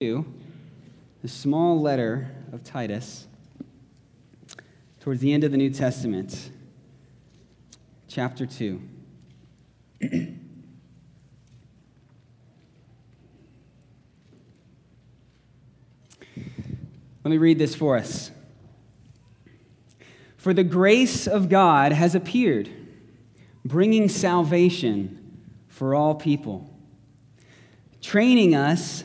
2, the small letter of Titus, towards the end of the New Testament, chapter 2. Let me read this for us. For the grace of God has appeared, bringing salvation for all people, training us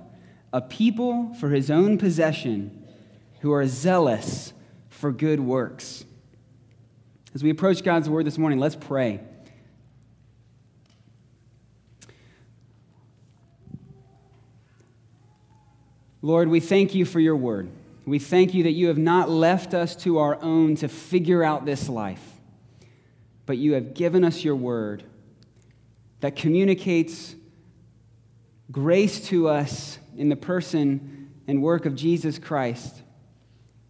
a people for his own possession who are zealous for good works. As we approach God's word this morning, let's pray. Lord, we thank you for your word. We thank you that you have not left us to our own to figure out this life, but you have given us your word that communicates grace to us in the person and work of Jesus Christ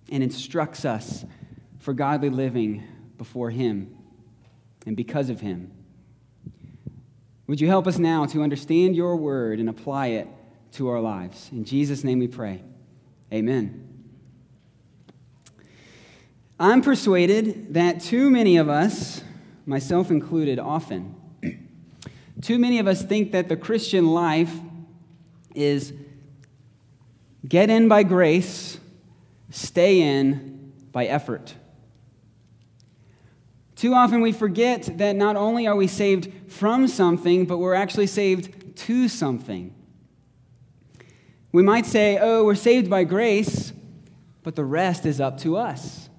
and instructs us for godly living before Him and because of Him. Would you help us now to understand your word and apply it to our lives? In Jesus' name we pray. Amen. I'm persuaded that too many of us, myself included, often, too many of us think that the Christian life is Get in by grace, stay in by effort. Too often we forget that not only are we saved from something, but we're actually saved to something. We might say, oh, we're saved by grace, but the rest is up to us.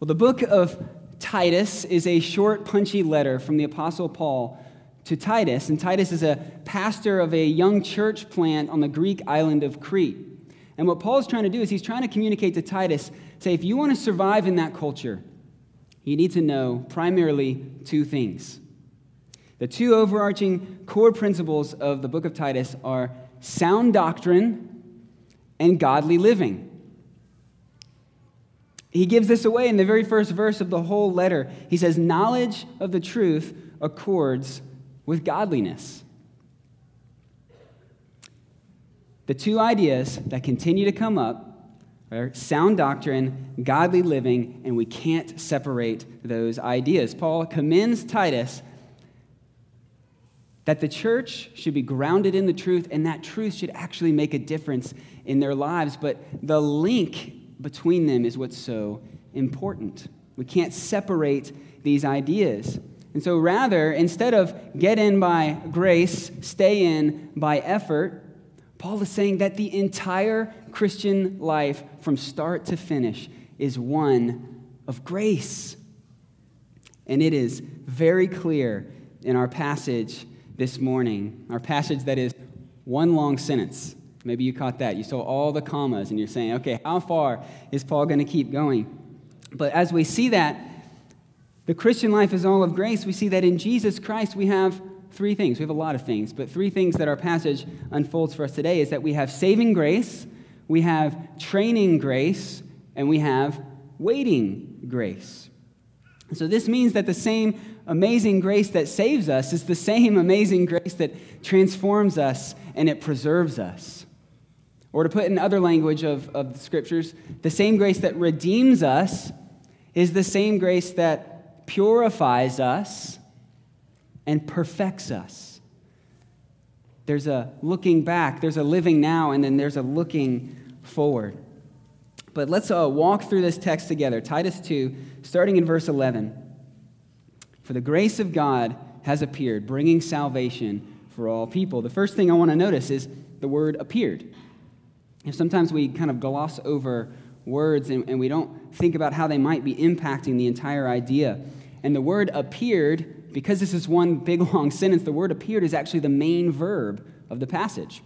Well, the book of Titus is a short, punchy letter from the Apostle Paul to Titus, and Titus is a pastor of a young church plant on the Greek island of Crete. And what Paul's trying to do is he's trying to communicate to Titus say, if you want to survive in that culture, you need to know primarily two things. The two overarching core principles of the book of Titus are sound doctrine and godly living. He gives this away in the very first verse of the whole letter. He says, Knowledge of the truth accords with godliness. The two ideas that continue to come up are sound doctrine, godly living, and we can't separate those ideas. Paul commends Titus that the church should be grounded in the truth, and that truth should actually make a difference in their lives. But the link between them is what's so important. We can't separate these ideas. And so, rather, instead of get in by grace, stay in by effort, Paul is saying that the entire Christian life, from start to finish, is one of grace. And it is very clear in our passage this morning, our passage that is one long sentence. Maybe you caught that. You saw all the commas and you're saying, okay, how far is Paul going to keep going? But as we see that, the Christian life is all of grace. We see that in Jesus Christ we have three things. We have a lot of things, but three things that our passage unfolds for us today is that we have saving grace, we have training grace, and we have waiting grace. So this means that the same amazing grace that saves us is the same amazing grace that transforms us and it preserves us. Or to put in other language of, of the scriptures, the same grace that redeems us is the same grace that purifies us and perfects us. There's a looking back, there's a living now, and then there's a looking forward. But let's uh, walk through this text together. Titus 2, starting in verse 11. For the grace of God has appeared, bringing salvation for all people. The first thing I want to notice is the word appeared. And sometimes we kind of gloss over words and, and we don't think about how they might be impacting the entire idea. And the word appeared, because this is one big long sentence, the word appeared is actually the main verb of the passage.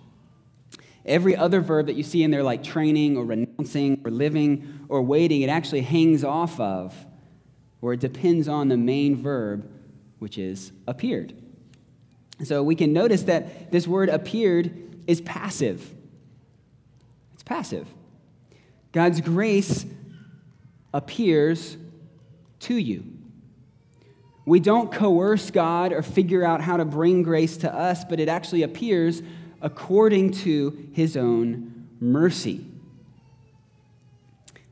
Every other verb that you see in there, like training or renouncing or living or waiting, it actually hangs off of or it depends on the main verb, which is appeared. So we can notice that this word appeared is passive. It's passive. God's grace appears to you. We don't coerce God or figure out how to bring grace to us, but it actually appears according to his own mercy.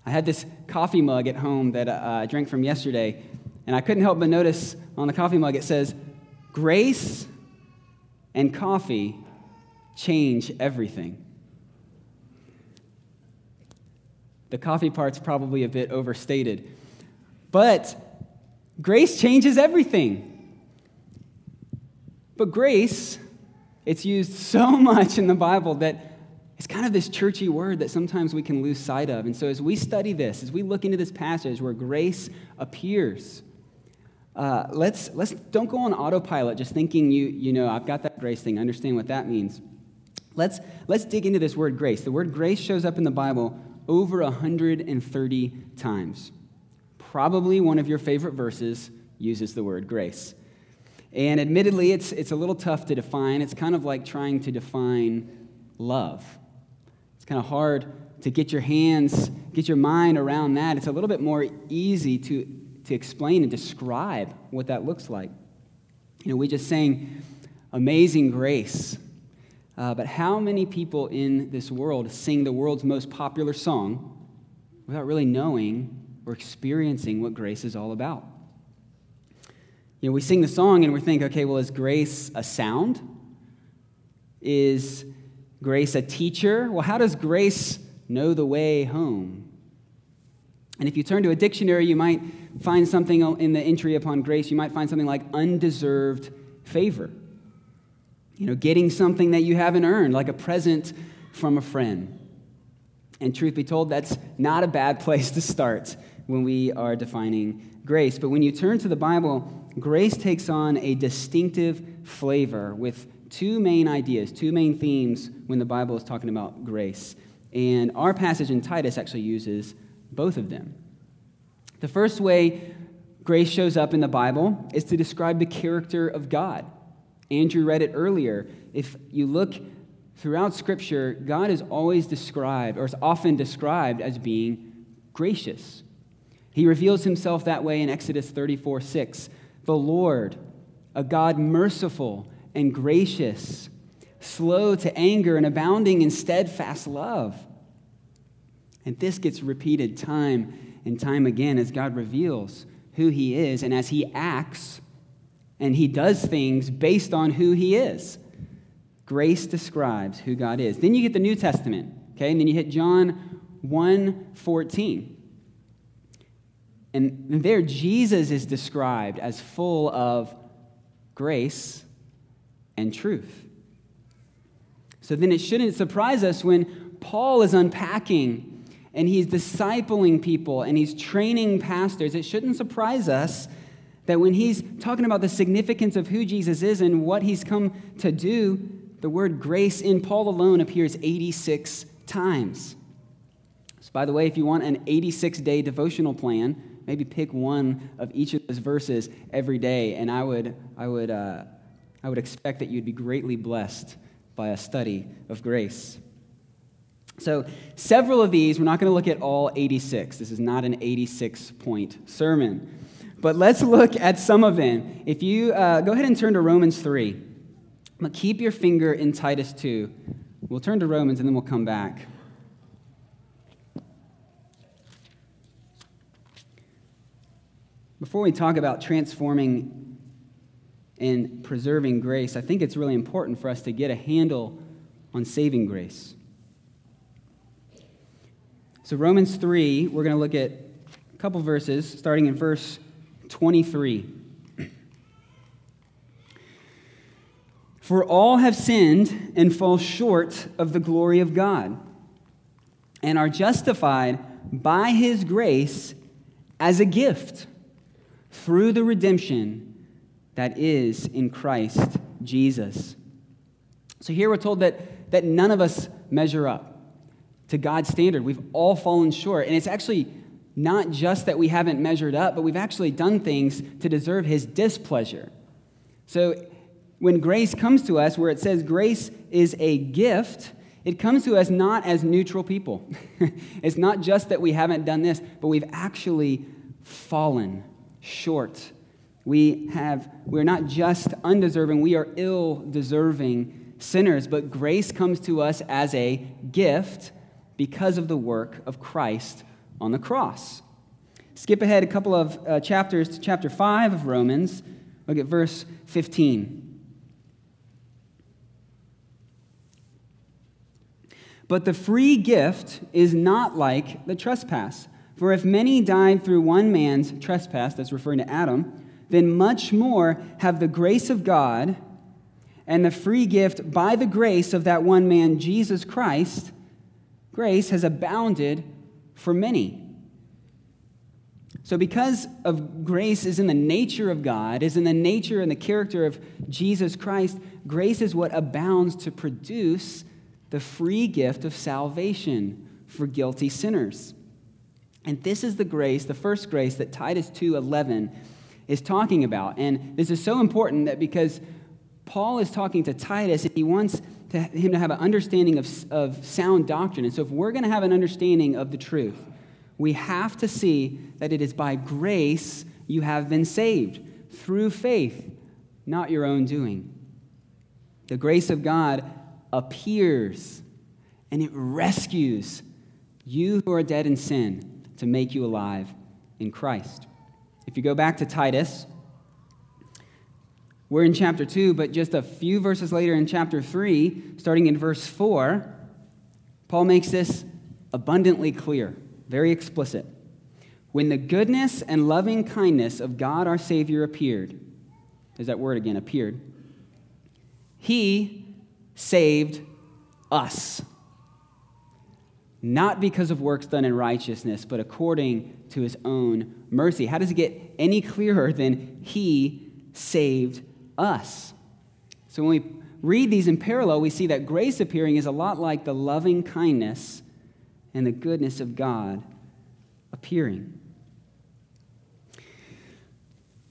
I had this coffee mug at home that uh, I drank from yesterday, and I couldn't help but notice on the coffee mug it says, Grace and coffee change everything. The coffee part's probably a bit overstated, but grace changes everything. But grace, it's used so much in the Bible that it's kind of this churchy word that sometimes we can lose sight of. And so, as we study this, as we look into this passage where grace appears, uh, let's, let's don't go on autopilot just thinking you, you know, I've got that grace thing, understand what that means. Let's, let's dig into this word grace. The word grace shows up in the Bible over 130 times. Probably one of your favorite verses uses the word grace. And admittedly, it's, it's a little tough to define. It's kind of like trying to define love. It's kind of hard to get your hands, get your mind around that. It's a little bit more easy to, to explain and describe what that looks like. You know, we just sang Amazing Grace. Uh, but how many people in this world sing the world's most popular song without really knowing or experiencing what grace is all about? You know, we sing the song and we think, okay, well, is grace a sound? Is Grace a teacher? Well, how does grace know the way home? And if you turn to a dictionary, you might find something in the entry upon grace, you might find something like undeserved favor. You know, getting something that you haven't earned, like a present from a friend. And truth be told, that's not a bad place to start when we are defining grace. But when you turn to the Bible, grace takes on a distinctive flavor with two main ideas, two main themes when the Bible is talking about grace. And our passage in Titus actually uses both of them. The first way grace shows up in the Bible is to describe the character of God. Andrew read it earlier. If you look throughout Scripture, God is always described, or is often described, as being gracious. He reveals himself that way in Exodus 34 6. The Lord, a God merciful and gracious, slow to anger, and abounding in steadfast love. And this gets repeated time and time again as God reveals who He is and as He acts and He does things based on who He is. Grace describes who God is. Then you get the New Testament, okay? And then you hit John 1 14. And there, Jesus is described as full of grace and truth. So then it shouldn't surprise us when Paul is unpacking and he's discipling people and he's training pastors. It shouldn't surprise us that when he's talking about the significance of who Jesus is and what he's come to do, the word grace in Paul alone appears 86 times. So, by the way, if you want an 86 day devotional plan, maybe pick one of each of those verses every day, and I would, I would, uh, I would expect that you'd be greatly blessed by a study of grace. So, several of these, we're not going to look at all 86. This is not an 86 point sermon. But let's look at some of them. If you uh, go ahead and turn to Romans 3, but keep your finger in Titus 2. We'll turn to Romans and then we'll come back. Before we talk about transforming and preserving grace, I think it's really important for us to get a handle on saving grace. So, Romans 3, we're going to look at a couple verses, starting in verse 23. For all have sinned and fall short of the glory of God, and are justified by his grace as a gift through the redemption that is in Christ Jesus. So here we're told that that none of us measure up to God's standard. We've all fallen short. And it's actually not just that we haven't measured up, but we've actually done things to deserve his displeasure. So when grace comes to us, where it says grace is a gift, it comes to us not as neutral people. it's not just that we haven't done this, but we've actually fallen short. We have we're not just undeserving, we are ill deserving sinners, but grace comes to us as a gift because of the work of Christ on the cross. Skip ahead a couple of uh, chapters to chapter 5 of Romans. Look at verse 15. But the free gift is not like the trespass. For if many died through one man's trespass, that's referring to Adam, then much more have the grace of God and the free gift by the grace of that one man, Jesus Christ, grace has abounded for many. So, because of grace is in the nature of God, is in the nature and the character of Jesus Christ, grace is what abounds to produce the free gift of salvation for guilty sinners. And this is the grace, the first grace that Titus 2:11 is talking about. And this is so important that because Paul is talking to Titus and he wants to, him to have an understanding of, of sound doctrine. And so if we're going to have an understanding of the truth, we have to see that it is by grace you have been saved through faith, not your own doing. The grace of God appears and it rescues you who are dead in sin to make you alive in Christ. If you go back to Titus, we're in chapter 2, but just a few verses later in chapter 3, starting in verse 4, Paul makes this abundantly clear, very explicit. When the goodness and loving kindness of God our Savior appeared, there's that word again, appeared, he saved us. Not because of works done in righteousness, but according to his own mercy. How does it get any clearer than he saved us? So when we read these in parallel, we see that grace appearing is a lot like the loving kindness and the goodness of God appearing.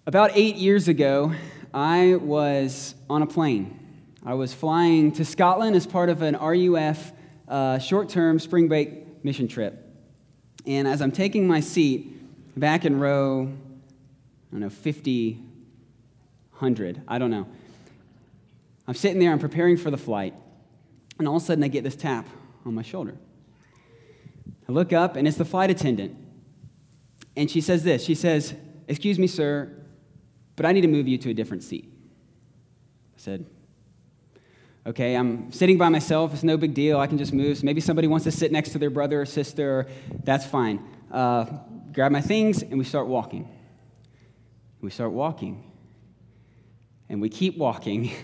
About eight years ago, I was on a plane I was flying to Scotland as part of an RUF short term spring break mission trip. And as I'm taking my seat back in row, I don't know, 50, 100, I don't know. I'm sitting there, I'm preparing for the flight, and all of a sudden I get this tap on my shoulder. I look up, and it's the flight attendant. And she says this She says, Excuse me, sir, but I need to move you to a different seat. I said, Okay, I'm sitting by myself. It's no big deal. I can just move. So maybe somebody wants to sit next to their brother or sister. That's fine. Uh, grab my things, and we start walking. We start walking. And we keep walking.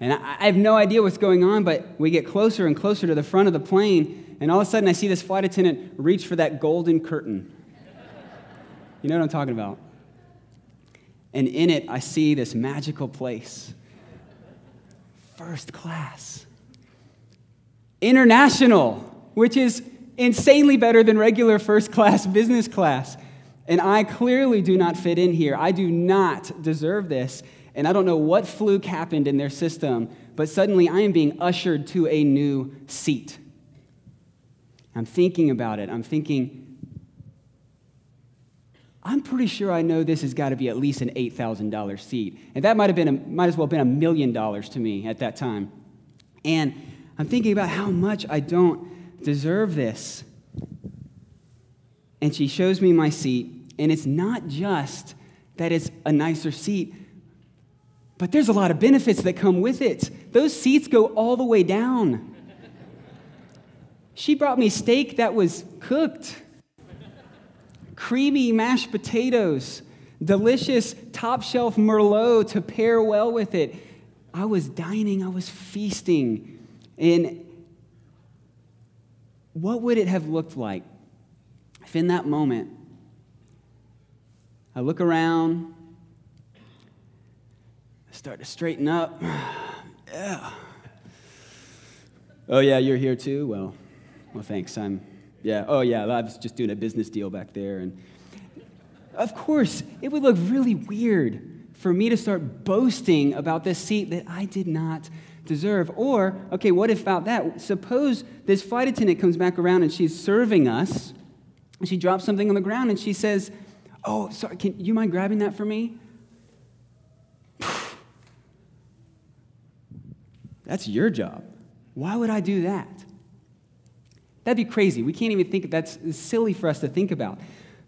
And I have no idea what's going on, but we get closer and closer to the front of the plane, and all of a sudden I see this flight attendant reach for that golden curtain. You know what I'm talking about? And in it, I see this magical place first class. International, which is insanely better than regular first class business class. And I clearly do not fit in here. I do not deserve this. And I don't know what fluke happened in their system, but suddenly I am being ushered to a new seat. I'm thinking about it. I'm thinking, I'm pretty sure I know this has got to be at least an $8,000 seat. And that might have been a, might as well have been a million dollars to me at that time. And I'm thinking about how much I don't deserve this. And she shows me my seat, and it's not just that it's a nicer seat, but there's a lot of benefits that come with it. Those seats go all the way down. She brought me steak that was cooked creamy mashed potatoes, delicious top shelf Merlot to pair well with it. I was dining, I was feasting. And what would it have looked like if in that moment I look around, I start to straighten up? yeah. Oh, yeah, you're here too? Well, well, thanks. I'm, yeah, oh, yeah, I was just doing a business deal back there. And of course, it would look really weird for me to start boasting about this seat that I did not deserve. Or, okay, what if about that? Suppose this flight attendant comes back around and she's serving us, and she drops something on the ground and she says, Oh, sorry, can you mind grabbing that for me? That's your job. Why would I do that? That'd be crazy. We can't even think that's silly for us to think about.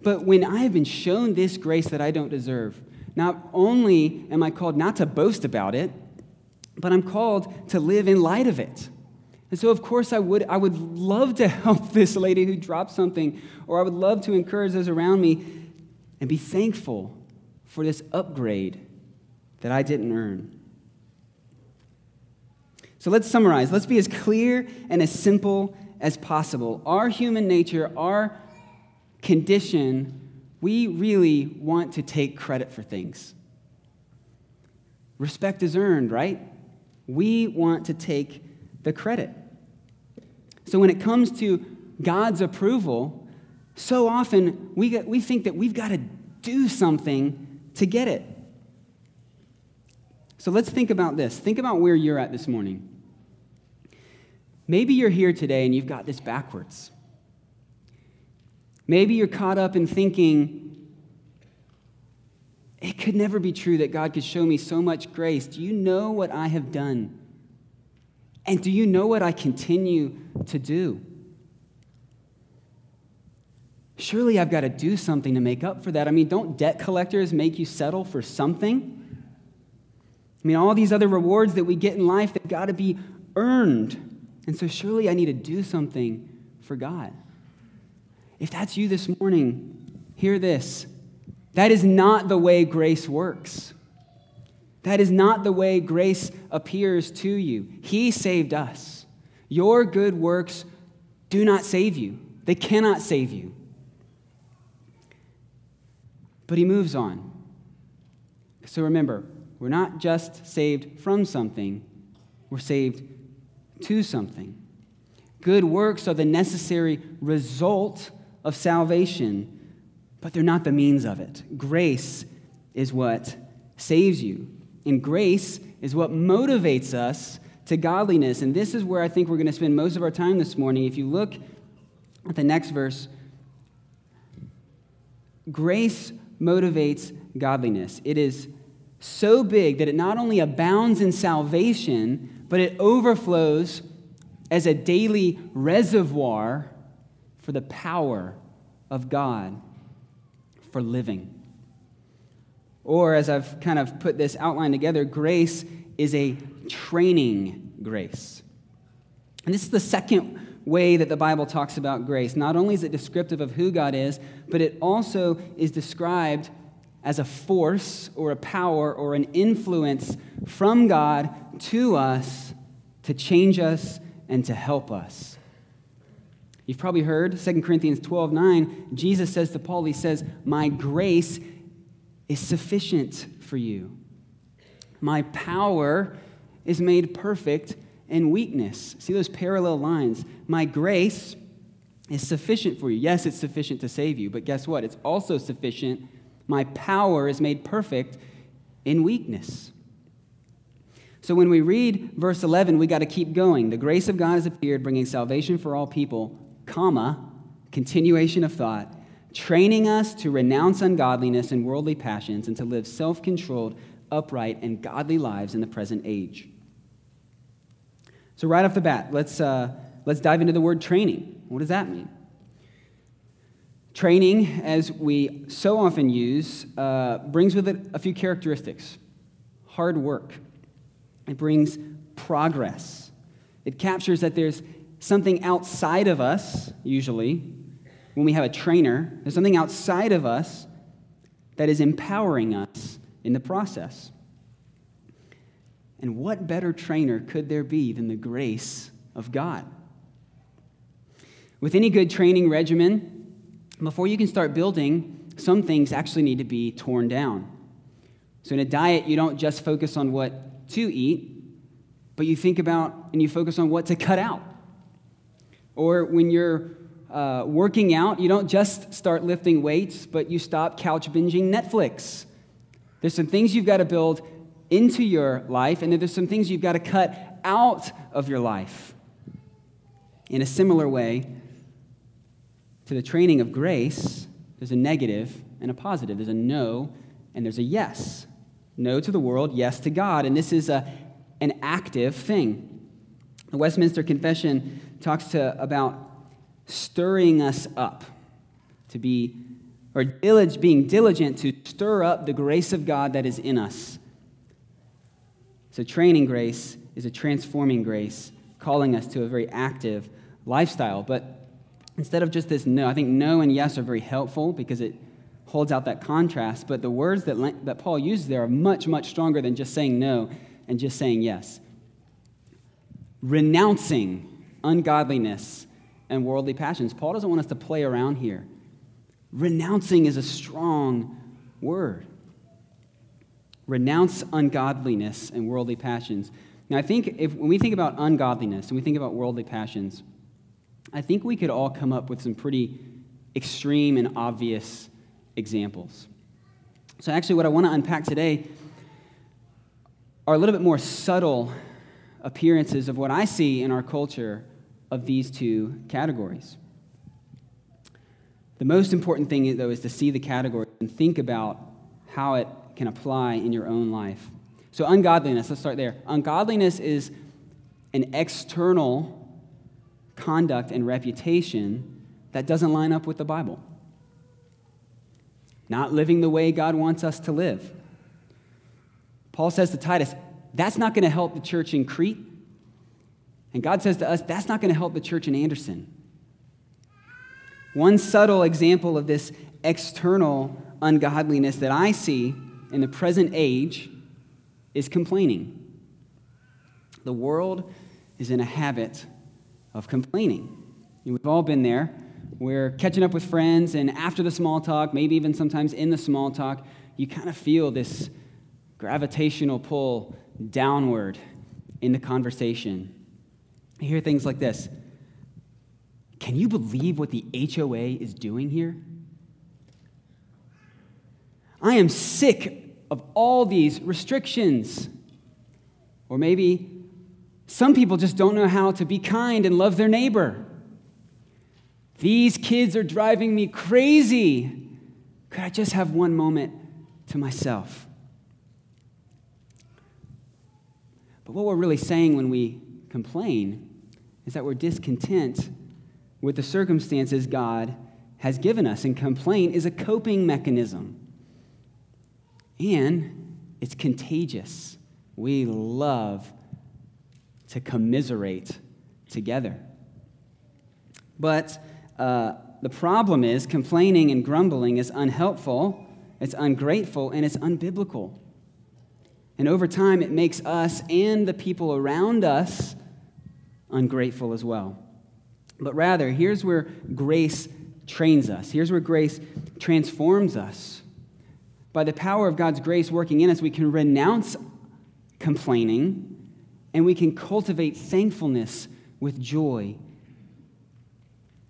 But when I have been shown this grace that I don't deserve, not only am I called not to boast about it, but I'm called to live in light of it. And so, of course, I would, I would love to help this lady who dropped something, or I would love to encourage those around me and be thankful for this upgrade that I didn't earn. So let's summarize. Let's be as clear and as simple as possible. Our human nature, our condition, we really want to take credit for things. Respect is earned, right? We want to take the credit. So when it comes to God's approval, so often we, get, we think that we've got to do something to get it. So let's think about this. Think about where you're at this morning. Maybe you're here today and you've got this backwards. Maybe you're caught up in thinking, it could never be true that God could show me so much grace. Do you know what I have done? And do you know what I continue to do? Surely I've got to do something to make up for that. I mean, don't debt collectors make you settle for something? I mean, all these other rewards that we get in life, they've got to be earned. And so, surely I need to do something for God. If that's you this morning, hear this. That is not the way grace works. That is not the way grace appears to you. He saved us. Your good works do not save you, they cannot save you. But he moves on. So remember, we're not just saved from something, we're saved to something. Good works are the necessary result of salvation, but they're not the means of it. Grace is what saves you, and grace is what motivates us to godliness. And this is where I think we're going to spend most of our time this morning. If you look at the next verse, grace motivates godliness. It is so big that it not only abounds in salvation, but it overflows as a daily reservoir for the power of God for living. Or, as I've kind of put this outline together, grace is a training grace. And this is the second way that the Bible talks about grace. Not only is it descriptive of who God is, but it also is described as a force or a power or an influence from God to us to change us and to help us. You've probably heard 2 Corinthians 12 9, Jesus says to Paul, He says, My grace is sufficient for you. My power is made perfect in weakness. See those parallel lines? My grace is sufficient for you. Yes, it's sufficient to save you, but guess what? It's also sufficient my power is made perfect in weakness. So when we read verse 11, we got to keep going. The grace of God has appeared, bringing salvation for all people, comma, continuation of thought, training us to renounce ungodliness and worldly passions and to live self controlled, upright, and godly lives in the present age. So, right off the bat, let's, uh, let's dive into the word training. What does that mean? Training, as we so often use, uh, brings with it a few characteristics hard work, it brings progress, it captures that there's something outside of us, usually, when we have a trainer, there's something outside of us that is empowering us in the process. And what better trainer could there be than the grace of God? With any good training regimen, before you can start building, some things actually need to be torn down. So, in a diet, you don't just focus on what to eat, but you think about and you focus on what to cut out. Or when you're uh, working out, you don't just start lifting weights, but you stop couch binging Netflix. There's some things you've got to build into your life, and then there's some things you've got to cut out of your life. In a similar way to the training of grace, there's a negative and a positive. There's a no and there's a yes. No to the world, yes to God. And this is a, an active thing. The Westminster Confession talks to, about stirring us up to be, or dilig- being diligent to stir up the grace of God that is in us. So, training grace is a transforming grace, calling us to a very active lifestyle. But instead of just this no, I think no and yes are very helpful because it holds out that contrast. But the words that, that Paul uses there are much, much stronger than just saying no and just saying yes. Renouncing ungodliness and worldly passions. Paul doesn't want us to play around here. Renouncing is a strong word. Renounce ungodliness and worldly passions. Now, I think if, when we think about ungodliness and we think about worldly passions, I think we could all come up with some pretty extreme and obvious examples. So, actually, what I want to unpack today are a little bit more subtle appearances of what I see in our culture of these two categories. The most important thing, though, is to see the category and think about how it can apply in your own life. So, ungodliness, let's start there. Ungodliness is an external conduct and reputation that doesn't line up with the Bible. Not living the way God wants us to live. Paul says to Titus, that's not going to help the church in Crete. And God says to us, that's not going to help the church in Anderson. One subtle example of this external ungodliness that I see in the present age is complaining. The world is in a habit of complaining. We've all been there. We're catching up with friends, and after the small talk, maybe even sometimes in the small talk, you kind of feel this gravitational pull downward in the conversation. I hear things like this Can you believe what the HOA is doing here? I am sick of all these restrictions. Or maybe some people just don't know how to be kind and love their neighbor. These kids are driving me crazy. Could I just have one moment to myself? But what we're really saying when we complain is that we're discontent with the circumstances God has given us. And complaint is a coping mechanism. And it's contagious. We love to commiserate together. But uh, the problem is complaining and grumbling is unhelpful, it's ungrateful, and it's unbiblical. And over time, it makes us and the people around us ungrateful as well. But rather, here's where grace trains us. Here's where grace transforms us. By the power of God's grace working in us, we can renounce complaining and we can cultivate thankfulness with joy.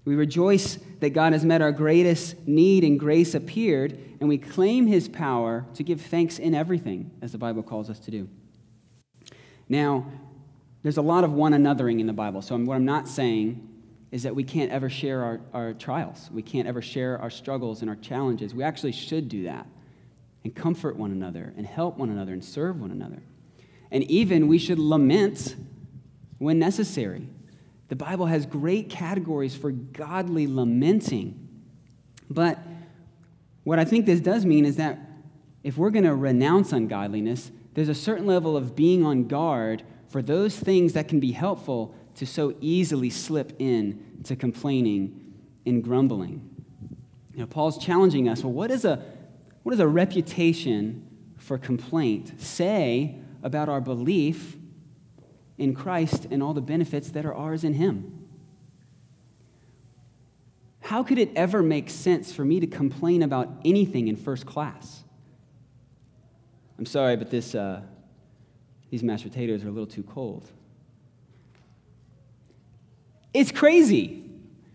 We rejoice that God has met our greatest need and grace appeared, and we claim his power to give thanks in everything, as the Bible calls us to do. Now, there's a lot of one anothering in the Bible. So, what I'm not saying is that we can't ever share our, our trials. We can't ever share our struggles and our challenges. We actually should do that and comfort one another and help one another and serve one another. And even we should lament when necessary. The Bible has great categories for godly lamenting. But what I think this does mean is that if we're going to renounce ungodliness, there's a certain level of being on guard for those things that can be helpful to so easily slip in to complaining and grumbling. You know, Paul's challenging us well, what, is a, what is a reputation for complaint say about our belief in Christ and all the benefits that are ours in Him? How could it ever make sense for me to complain about anything in first class? I'm sorry, but this, uh, these mashed potatoes are a little too cold. It's crazy.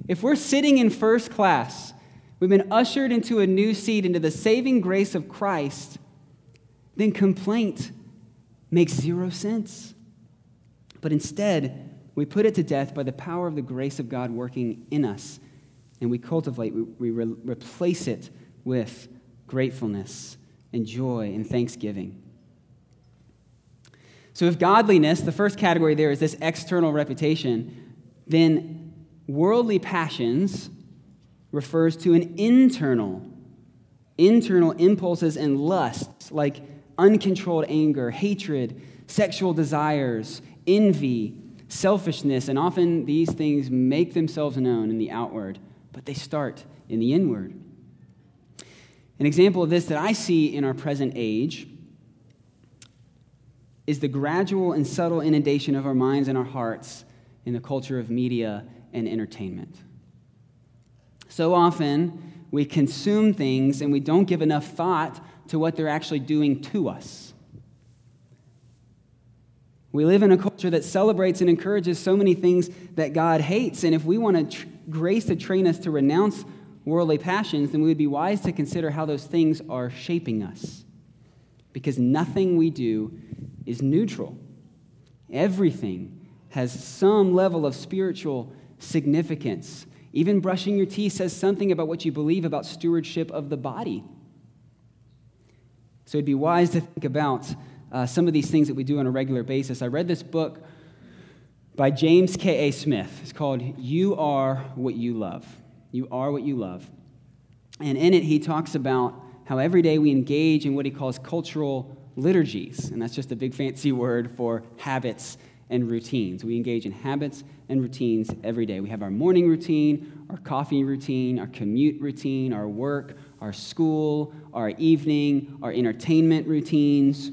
If we're sitting in first class, we've been ushered into a new seat, into the saving grace of Christ, then complaint makes zero sense. But instead, we put it to death by the power of the grace of God working in us, and we cultivate, we, we re- replace it with gratefulness and joy and thanksgiving. So, if godliness, the first category there is this external reputation, then worldly passions refers to an internal, internal impulses and lusts like uncontrolled anger, hatred, sexual desires, envy, selfishness, and often these things make themselves known in the outward, but they start in the inward. An example of this that I see in our present age is the gradual and subtle inundation of our minds and our hearts in the culture of media and entertainment. So often, we consume things and we don't give enough thought to what they're actually doing to us. We live in a culture that celebrates and encourages so many things that God hates. And if we want tr- grace to train us to renounce worldly passions, then we would be wise to consider how those things are shaping us. Because nothing we do is neutral, everything has some level of spiritual significance. Even brushing your teeth says something about what you believe about stewardship of the body. So it'd be wise to think about uh, some of these things that we do on a regular basis. I read this book by James K.A. Smith. It's called You Are What You Love. You Are What You Love. And in it, he talks about how every day we engage in what he calls cultural liturgies. And that's just a big fancy word for habits and routines. We engage in habits and routines every day. We have our morning routine, our coffee routine, our commute routine, our work, our school, our evening, our entertainment routines.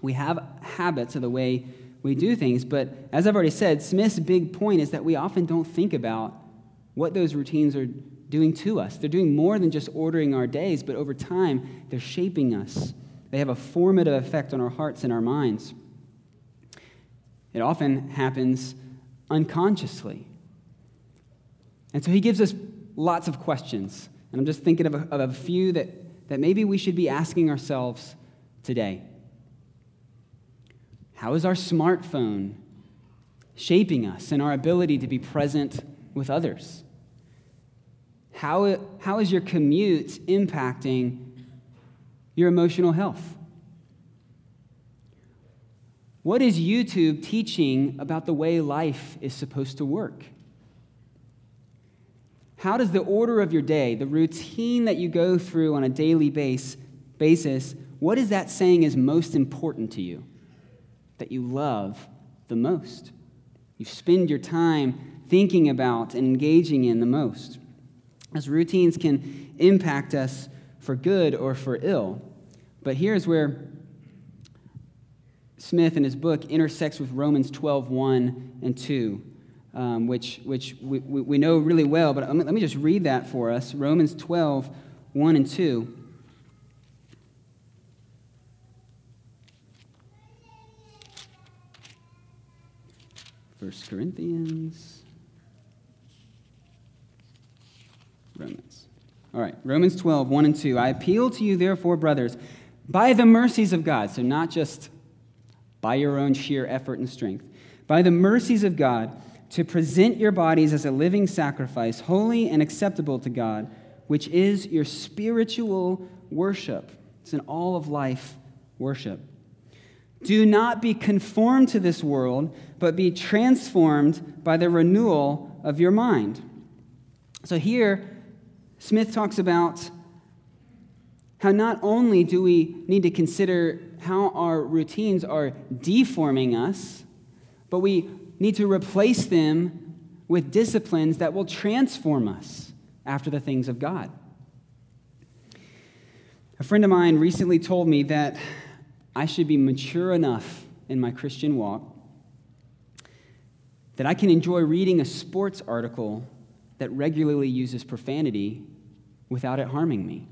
We have habits of the way we do things, but as I've already said, Smith's big point is that we often don't think about what those routines are doing to us. They're doing more than just ordering our days, but over time, they're shaping us. They have a formative effect on our hearts and our minds. It often happens unconsciously. And so he gives us lots of questions and I'm just thinking of a, of a few that, that maybe we should be asking ourselves today. How is our smartphone shaping us and our ability to be present with others? How, how is your commute impacting your emotional health? What is YouTube teaching about the way life is supposed to work? How does the order of your day, the routine that you go through on a daily base, basis, what is that saying is most important to you? That you love the most. You spend your time thinking about and engaging in the most. As routines can impact us for good or for ill. But here's where Smith in his book intersects with Romans 12, 1 and 2 um, which, which we, we know really well, but let me just read that for us Romans 12, 1 and 2. First Corinthians. Romans. All right, Romans 12, 1 and 2. I appeal to you, therefore, brothers, by the mercies of God, so not just by your own sheer effort and strength, by the mercies of God to present your bodies as a living sacrifice, holy and acceptable to God, which is your spiritual worship. It's an all of life worship. Do not be conformed to this world, but be transformed by the renewal of your mind. So here, Smith talks about how not only do we need to consider how our routines are deforming us, but we need to replace them with disciplines that will transform us after the things of God. A friend of mine recently told me that I should be mature enough in my Christian walk that I can enjoy reading a sports article that regularly uses profanity without it harming me.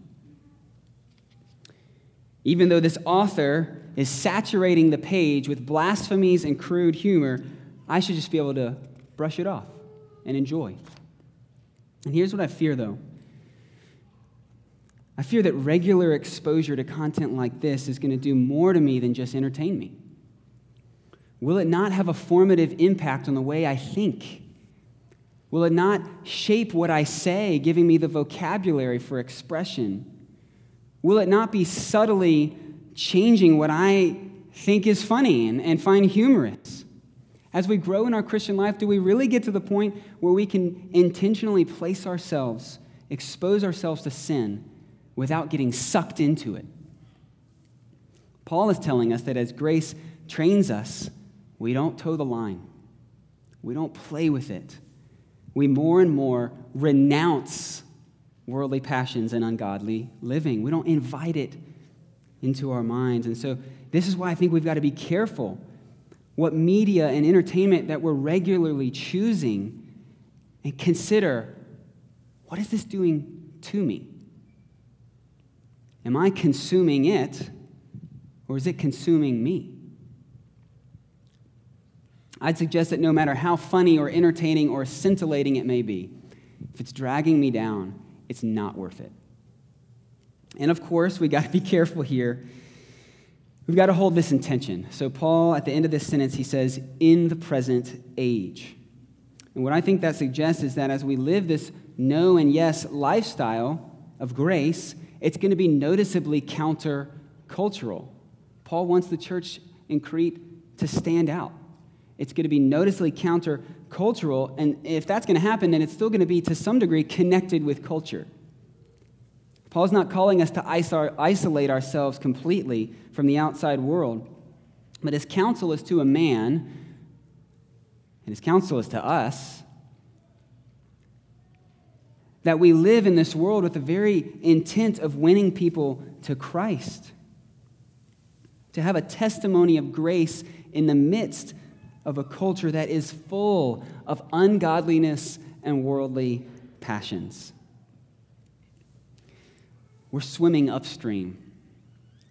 Even though this author is saturating the page with blasphemies and crude humor, I should just be able to brush it off and enjoy. And here's what I fear, though. I fear that regular exposure to content like this is going to do more to me than just entertain me. Will it not have a formative impact on the way I think? Will it not shape what I say, giving me the vocabulary for expression? Will it not be subtly changing what I think is funny and, and find humorous? As we grow in our Christian life, do we really get to the point where we can intentionally place ourselves, expose ourselves to sin without getting sucked into it? Paul is telling us that as grace trains us, we don't toe the line, we don't play with it. We more and more renounce worldly passions and ungodly living. We don't invite it into our minds. And so, this is why I think we've got to be careful what media and entertainment that we're regularly choosing and consider what is this doing to me? Am I consuming it or is it consuming me? I'd suggest that no matter how funny or entertaining or scintillating it may be, if it's dragging me down, it's not worth it. And of course, we got to be careful here We've got to hold this intention. So, Paul, at the end of this sentence, he says, in the present age. And what I think that suggests is that as we live this no and yes lifestyle of grace, it's going to be noticeably counter-cultural. Paul wants the church in Crete to stand out. It's going to be noticeably counter-cultural, and if that's going to happen, then it's still going to be to some degree connected with culture. Paul's not calling us to isolate ourselves completely from the outside world, but his counsel is to a man, and his counsel is to us, that we live in this world with the very intent of winning people to Christ, to have a testimony of grace in the midst of a culture that is full of ungodliness and worldly passions. We're swimming upstream.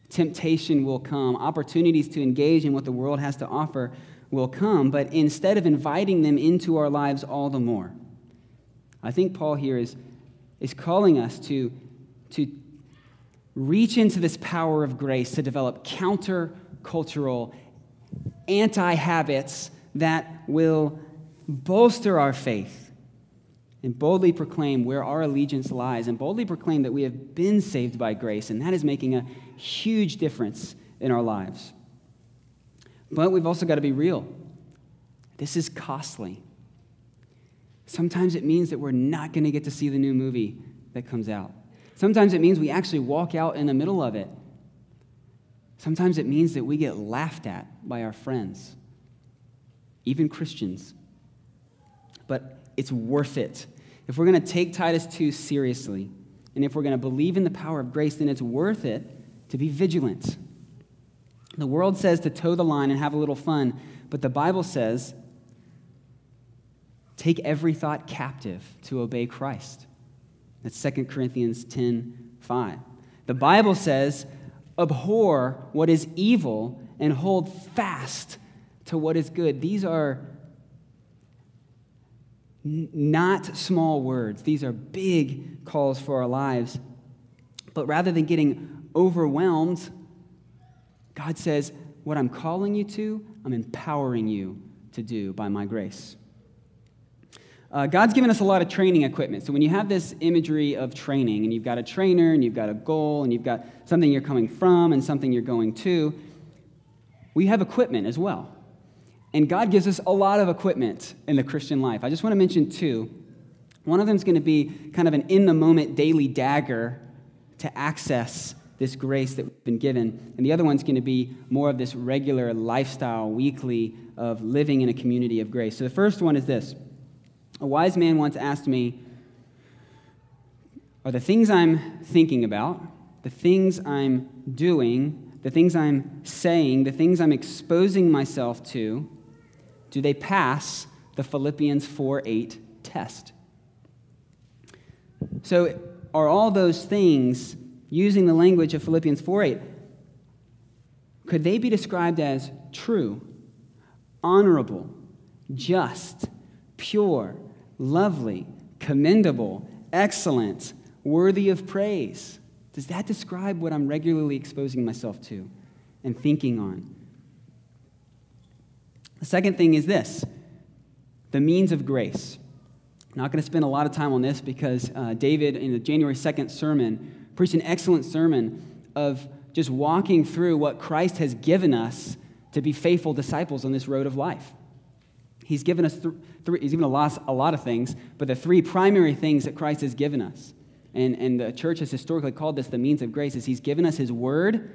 Temptation will come, opportunities to engage in what the world has to offer will come, but instead of inviting them into our lives all the more, I think Paul here is, is calling us to, to reach into this power of grace to develop counter-cultural, anti habits that will bolster our faith and boldly proclaim where our allegiance lies and boldly proclaim that we have been saved by grace, and that is making a huge difference in our lives. But we've also got to be real. This is costly. Sometimes it means that we're not going to get to see the new movie that comes out. Sometimes it means we actually walk out in the middle of it. Sometimes it means that we get laughed at by our friends, even Christians. But it's worth it if we're going to take Titus 2 seriously, and if we're going to believe in the power of grace, then it's worth it to be vigilant. The world says to toe the line and have a little fun, but the Bible says take every thought captive to obey Christ. That's 2 Corinthians 10 5. The Bible says abhor what is evil and hold fast to what is good. These are not small words. These are big calls for our lives. But rather than getting overwhelmed, God says, What I'm calling you to, I'm empowering you to do by my grace. Uh, God's given us a lot of training equipment. So when you have this imagery of training, and you've got a trainer, and you've got a goal, and you've got something you're coming from, and something you're going to, we have equipment as well. And God gives us a lot of equipment in the Christian life. I just want to mention two. One of them is going to be kind of an in the moment daily dagger to access this grace that we've been given. And the other one's going to be more of this regular lifestyle, weekly, of living in a community of grace. So the first one is this A wise man once asked me, Are the things I'm thinking about, the things I'm doing, the things I'm saying, the things I'm exposing myself to, do they pass the Philippians 4 8 test? So, are all those things, using the language of Philippians 4 8, could they be described as true, honorable, just, pure, lovely, commendable, excellent, worthy of praise. Does that describe what I'm regularly exposing myself to and thinking on? The second thing is this the means of grace. I'm not going to spend a lot of time on this because uh, David, in the January 2nd sermon, preached an excellent sermon of just walking through what Christ has given us to be faithful disciples on this road of life. He's given us th- three, he's given a lot, a lot of things, but the three primary things that Christ has given us, and, and the church has historically called this the means of grace, is he's given us his word,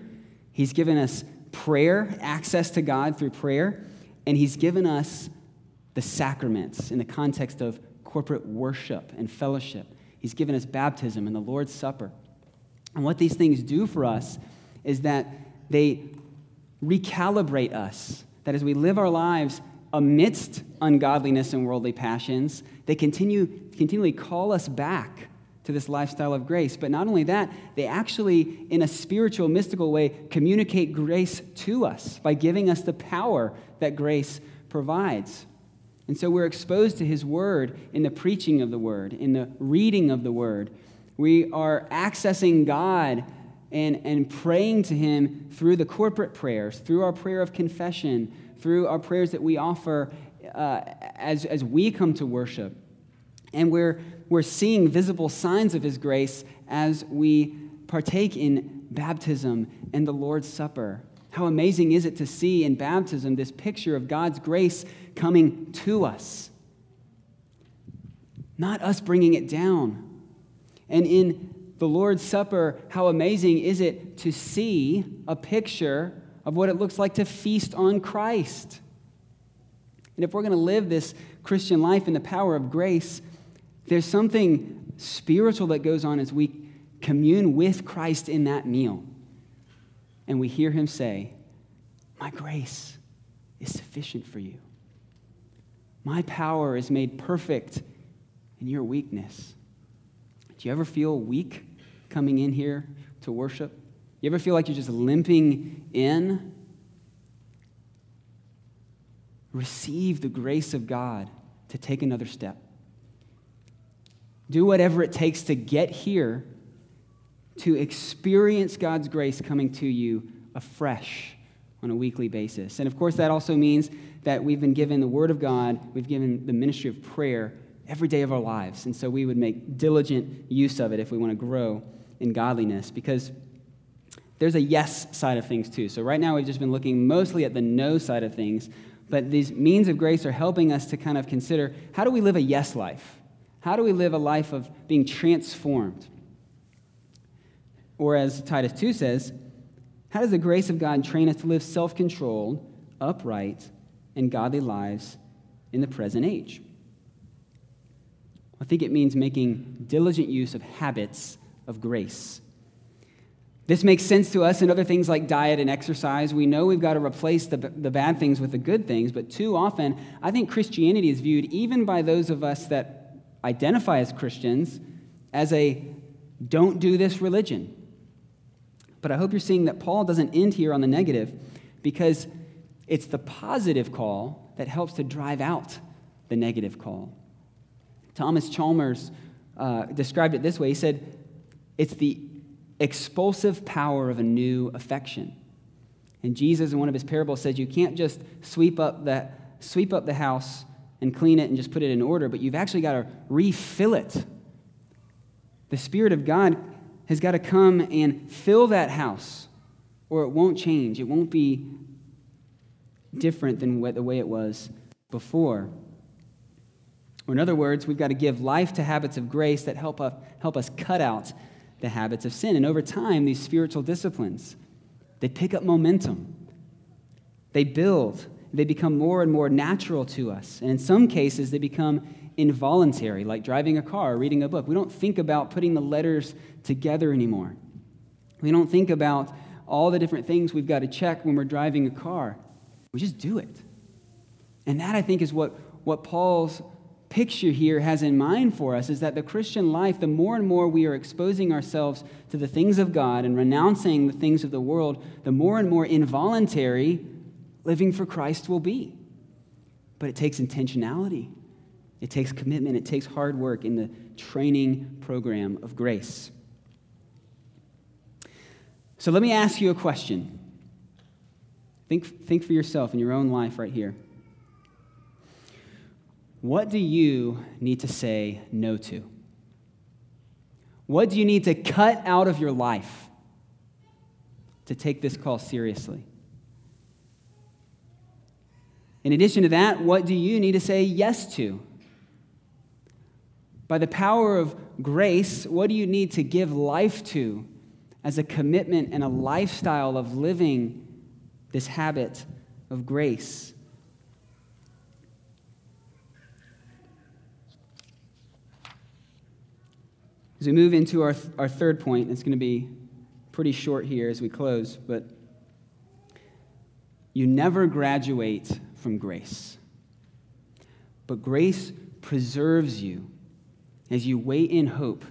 he's given us prayer, access to God through prayer, and he's given us the sacraments in the context of corporate worship and fellowship. He's given us baptism and the Lord's Supper. And what these things do for us is that they recalibrate us, that as we live our lives amidst ungodliness and worldly passions, they continue, continually call us back to this lifestyle of grace. But not only that, they actually, in a spiritual, mystical way, communicate grace to us by giving us the power that grace provides. And so we're exposed to His Word in the preaching of the Word, in the reading of the Word. We are accessing God and, and praying to Him through the corporate prayers, through our prayer of confession, through our prayers that we offer uh, as, as we come to worship. And we're, we're seeing visible signs of His grace as we partake in baptism and the Lord's Supper. How amazing is it to see in baptism this picture of God's grace coming to us, not us bringing it down. And in the Lord's Supper, how amazing is it to see a picture of what it looks like to feast on Christ? And if we're going to live this Christian life in the power of grace, there's something spiritual that goes on as we commune with Christ in that meal. And we hear him say, My grace is sufficient for you. My power is made perfect in your weakness. Do you ever feel weak coming in here to worship? You ever feel like you're just limping in? Receive the grace of God to take another step. Do whatever it takes to get here to experience God's grace coming to you afresh on a weekly basis. And of course, that also means that we've been given the Word of God, we've given the ministry of prayer every day of our lives. And so we would make diligent use of it if we want to grow in godliness because there's a yes side of things too. So right now we've just been looking mostly at the no side of things, but these means of grace are helping us to kind of consider how do we live a yes life? How do we live a life of being transformed? Or as Titus 2 says, how does the grace of God train us to live self controlled, upright, and godly lives in the present age? I think it means making diligent use of habits of grace. This makes sense to us in other things like diet and exercise. We know we've got to replace the, the bad things with the good things, but too often, I think Christianity is viewed, even by those of us that identify as Christians, as a don't do this religion. But I hope you're seeing that Paul doesn't end here on the negative because it's the positive call that helps to drive out the negative call. Thomas Chalmers uh, described it this way he said, It's the expulsive power of a new affection. And Jesus, in one of his parables, says you can't just sweep up, the, sweep up the house and clean it and just put it in order, but you've actually got to refill it. The Spirit of God has got to come and fill that house, or it won't change. It won't be different than the way it was before. Or, in other words, we've got to give life to habits of grace that help us, help us cut out the habits of sin. And over time, these spiritual disciplines, they pick up momentum. They build. They become more and more natural to us. And in some cases, they become involuntary, like driving a car or reading a book. We don't think about putting the letters together anymore. We don't think about all the different things we've got to check when we're driving a car. We just do it. And that, I think, is what, what Paul's picture here has in mind for us is that the Christian life, the more and more we are exposing ourselves to the things of God and renouncing the things of the world, the more and more involuntary living for Christ will be. But it takes intentionality It takes commitment, it takes hard work in the training program of grace. So let me ask you a question. Think, think for yourself in your own life right here. What do you need to say no to? What do you need to cut out of your life to take this call seriously? In addition to that, what do you need to say yes to? By the power of grace, what do you need to give life to as a commitment and a lifestyle of living this habit of grace? As we move into our, our third point, it's going to be pretty short here as we close, but you never graduate from grace. But grace preserves you as you wait in hope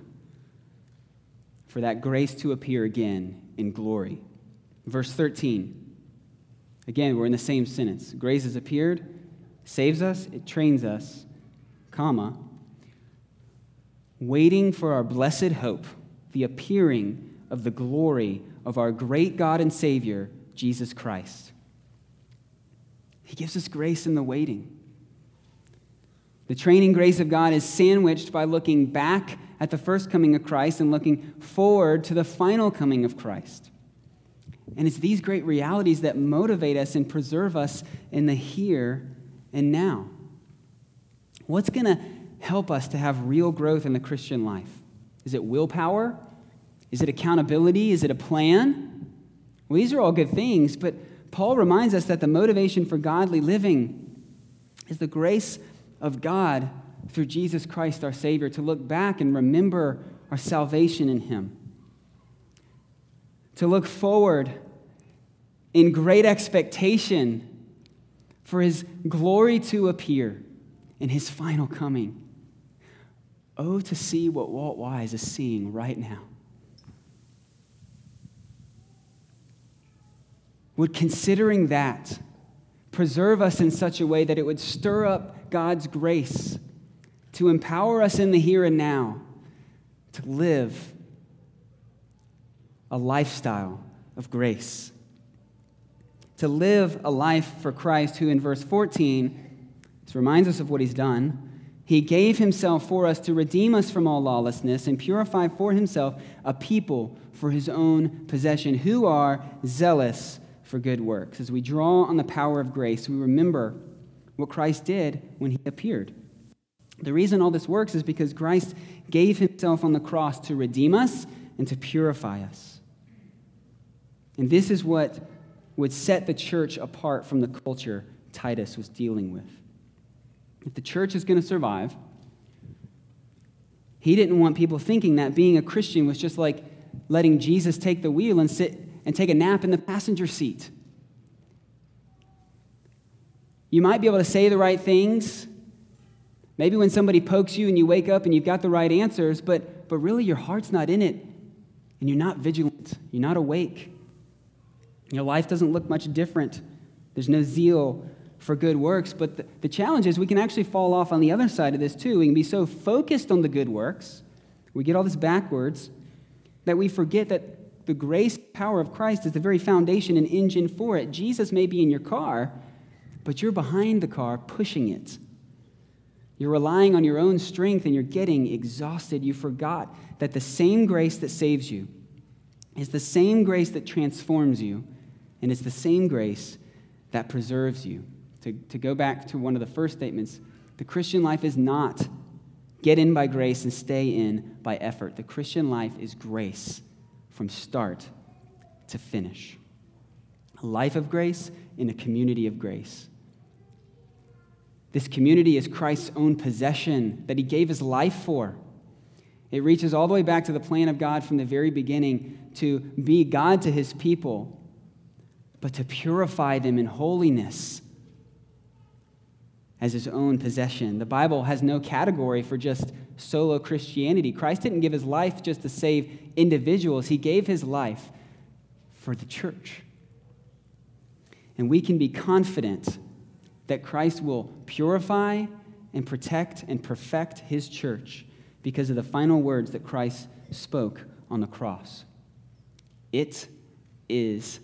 for that grace to appear again in glory. Verse 13. Again, we're in the same sentence. Grace has appeared, saves us, it trains us, comma, waiting for our blessed hope, the appearing of the glory of our great God and Savior, Jesus Christ. He gives us grace in the waiting. The training grace of God is sandwiched by looking back at the first coming of Christ and looking forward to the final coming of Christ. And it's these great realities that motivate us and preserve us in the here and now. What's going to help us to have real growth in the Christian life? Is it willpower? Is it accountability? Is it a plan? Well, these are all good things, but Paul reminds us that the motivation for godly living is the grace of God through Jesus Christ our Savior, to look back and remember our salvation in Him, to look forward in great expectation for His glory to appear in His final coming. Oh, to see what Walt Wise is seeing right now. Would considering that preserve us in such a way that it would stir up God's grace to empower us in the here and now to live a lifestyle of grace. To live a life for Christ, who in verse 14 this reminds us of what he's done. He gave himself for us to redeem us from all lawlessness and purify for himself a people for his own possession who are zealous for good works. As we draw on the power of grace, we remember what Christ did when he appeared. The reason all this works is because Christ gave himself on the cross to redeem us and to purify us. And this is what would set the church apart from the culture Titus was dealing with. If the church is going to survive, he didn't want people thinking that being a Christian was just like letting Jesus take the wheel and sit and take a nap in the passenger seat. You might be able to say the right things. Maybe when somebody pokes you and you wake up and you've got the right answers, but, but really your heart's not in it and you're not vigilant, you're not awake. Your life doesn't look much different. There's no zeal for good works. But the, the challenge is we can actually fall off on the other side of this too. We can be so focused on the good works, we get all this backwards, that we forget that the grace power of Christ is the very foundation and engine for it. Jesus may be in your car, but you're behind the car pushing it. You're relying on your own strength and you're getting exhausted. You forgot that the same grace that saves you is the same grace that transforms you, and it's the same grace that preserves you. To, to go back to one of the first statements, the Christian life is not get in by grace and stay in by effort. The Christian life is grace from start to finish. A life of grace in a community of grace. This community is Christ's own possession that he gave his life for. It reaches all the way back to the plan of God from the very beginning to be God to his people, but to purify them in holiness as his own possession. The Bible has no category for just solo Christianity. Christ didn't give his life just to save individuals, he gave his life for the church. And we can be confident that Christ will purify and protect and perfect his church because of the final words that Christ spoke on the cross. It is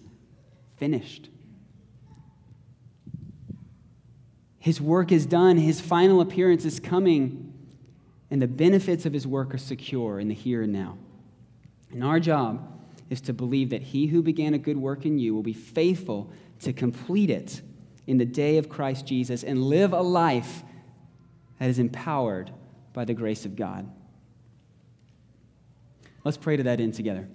finished. His work is done, his final appearance is coming, and the benefits of his work are secure in the here and now. And our job is to believe that he who began a good work in you will be faithful to complete it in the day of Christ Jesus and live a life that is empowered by the grace of God. Let's pray to that end together.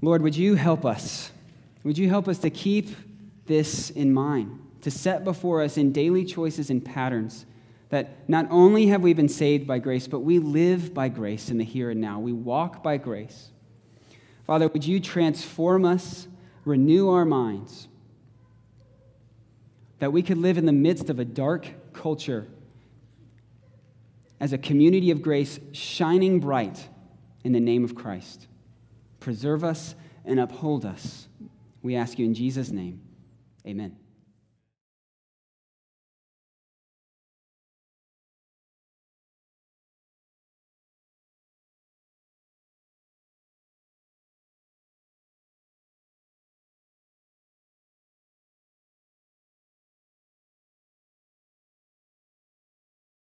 Lord, would you help us? Would you help us to keep this in mind, to set before us in daily choices and patterns that not only have we been saved by grace, but we live by grace in the here and now. We walk by grace. Father, would you transform us, renew our minds, that we could live in the midst of a dark culture as a community of grace shining bright in the name of Christ. Preserve us and uphold us. We ask you in Jesus' name. Amen.